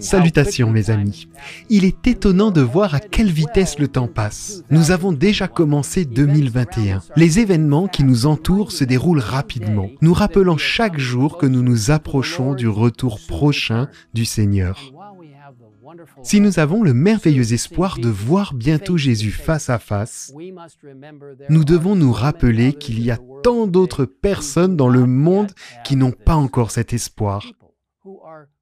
Salutations mes amis. Il est étonnant de voir à quelle vitesse le temps passe. Nous avons déjà commencé 2021. Les événements qui nous entourent se déroulent rapidement, nous rappelant chaque jour que nous nous approchons du retour prochain du Seigneur. Si nous avons le merveilleux espoir de voir bientôt Jésus face à face, nous devons nous rappeler qu'il y a tant d'autres personnes dans le monde qui n'ont pas encore cet espoir.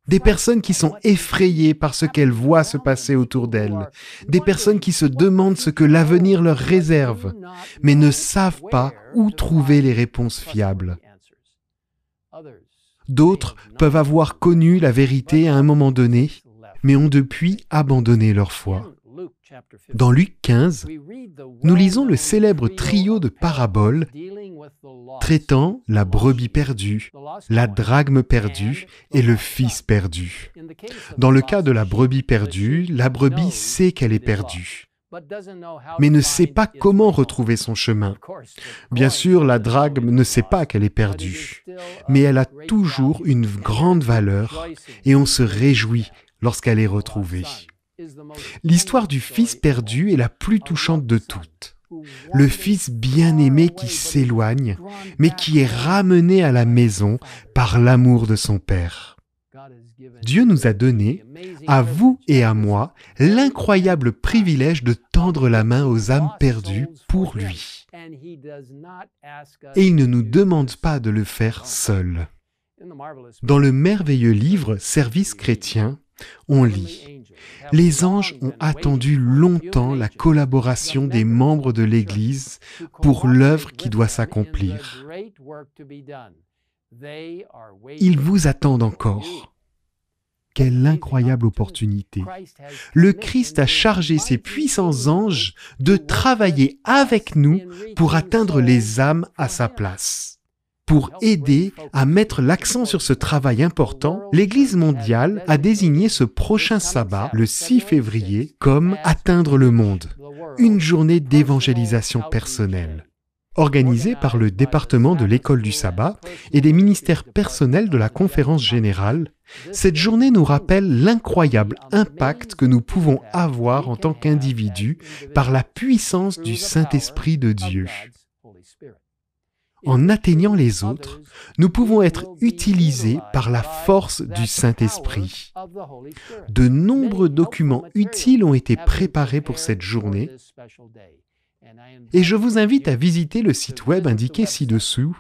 Des personnes qui sont effrayées par ce qu'elles voient se passer autour d'elles. Des personnes qui se demandent ce que l'avenir leur réserve, mais ne savent pas où trouver les réponses fiables. D'autres peuvent avoir connu la vérité à un moment donné, mais ont depuis abandonné leur foi. Dans Luc 15, nous lisons le célèbre trio de paraboles traitant la brebis perdue, la drachme perdue et le fils perdu. Dans le cas de la brebis perdue, la brebis sait qu'elle est perdue mais ne sait pas comment retrouver son chemin. Bien sûr, la drachme ne sait pas qu'elle est perdue, mais elle a toujours une grande valeur et on se réjouit lorsqu'elle est retrouvée. L'histoire du fils perdu est la plus touchante de toutes. Le fils bien-aimé qui s'éloigne, mais qui est ramené à la maison par l'amour de son père. Dieu nous a donné, à vous et à moi, l'incroyable privilège de tendre la main aux âmes perdues pour lui. Et il ne nous demande pas de le faire seul. Dans le merveilleux livre Service chrétien, on lit Les anges ont attendu longtemps la collaboration des membres de l'Église pour l'œuvre qui doit s'accomplir. Ils vous attendent encore. Quelle incroyable opportunité. Le Christ a chargé ses puissants anges de travailler avec nous pour atteindre les âmes à sa place. Pour aider à mettre l'accent sur ce travail important, l'Église mondiale a désigné ce prochain sabbat, le 6 février, comme Atteindre le monde, une journée d'évangélisation personnelle. Organisée par le département de l'école du sabbat et des ministères personnels de la conférence générale, cette journée nous rappelle l'incroyable impact que nous pouvons avoir en tant qu'individus par la puissance du Saint-Esprit de Dieu en atteignant les autres, nous pouvons être utilisés par la force du Saint-Esprit. De nombreux documents utiles ont été préparés pour cette journée et je vous invite à visiter le site web indiqué ci-dessous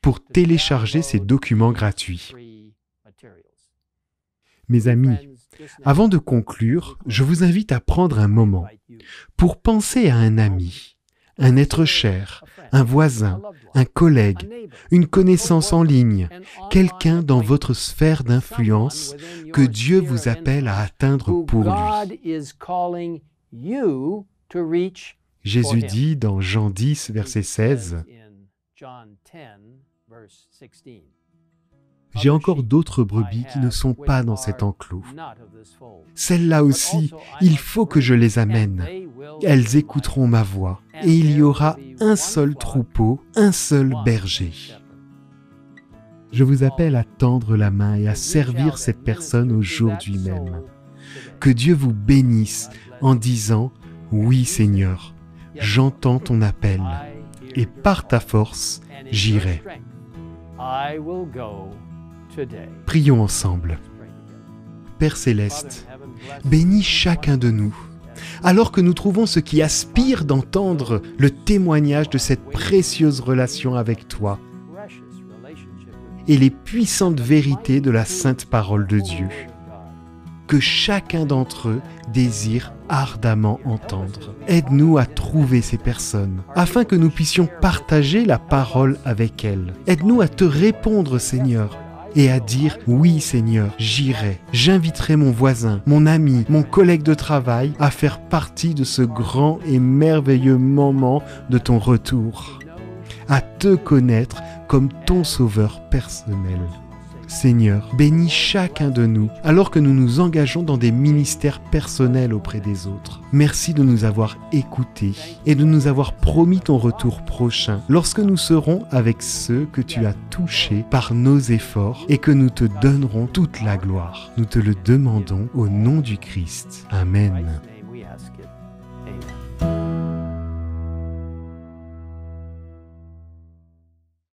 pour télécharger ces documents gratuits. Mes amis, avant de conclure, je vous invite à prendre un moment pour penser à un ami, un être cher, un voisin, un collègue, une connaissance en ligne, quelqu'un dans votre sphère d'influence que Dieu vous appelle à atteindre pour lui. Jésus dit dans Jean 10, verset 16, j'ai encore d'autres brebis qui ne sont pas dans cet enclos. Celles-là aussi, il faut que je les amène. Elles écouteront ma voix, et il y aura un seul troupeau, un seul berger. Je vous appelle à tendre la main et à servir cette personne aujourd'hui même. Que Dieu vous bénisse en disant, Oui Seigneur, j'entends ton appel, et par ta force, j'irai. Prions ensemble. Père céleste, bénis chacun de nous, alors que nous trouvons ce qui aspire d'entendre le témoignage de cette précieuse relation avec toi et les puissantes vérités de la sainte parole de Dieu, que chacun d'entre eux désire ardemment entendre. Aide-nous à trouver ces personnes, afin que nous puissions partager la parole avec elles. Aide-nous à te répondre, Seigneur, et à dire oui Seigneur, j'irai. J'inviterai mon voisin, mon ami, mon collègue de travail à faire partie de ce grand et merveilleux moment de ton retour, à te connaître comme ton sauveur personnel. Seigneur, bénis chacun de nous alors que nous nous engageons dans des ministères personnels auprès des autres. Merci de nous avoir écoutés et de nous avoir promis ton retour prochain lorsque nous serons avec ceux que tu as touchés par nos efforts et que nous te donnerons toute la gloire. Nous te le demandons au nom du Christ. Amen.